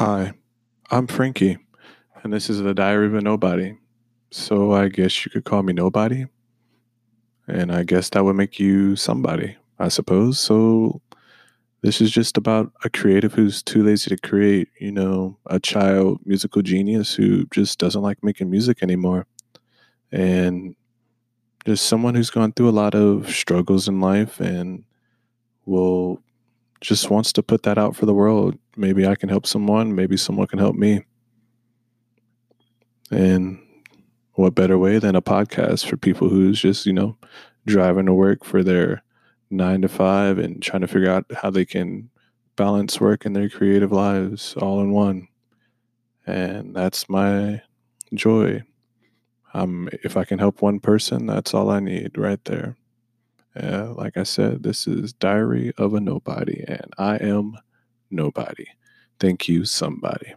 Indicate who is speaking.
Speaker 1: Hi, I'm Frankie, and this is the Diary of a Nobody. So I guess you could call me Nobody, and I guess that would make you somebody, I suppose. So this is just about a creative who's too lazy to create, you know, a child musical genius who just doesn't like making music anymore, and just someone who's gone through a lot of struggles in life and will just wants to put that out for the world. Maybe I can help someone, maybe someone can help me. And what better way than a podcast for people who's just, you know, driving to work for their nine to five and trying to figure out how they can balance work and their creative lives all in one. And that's my joy. Um, if I can help one person, that's all I need right there. Uh, like I said, this is Diary of a Nobody, and I am nobody. Thank you, somebody.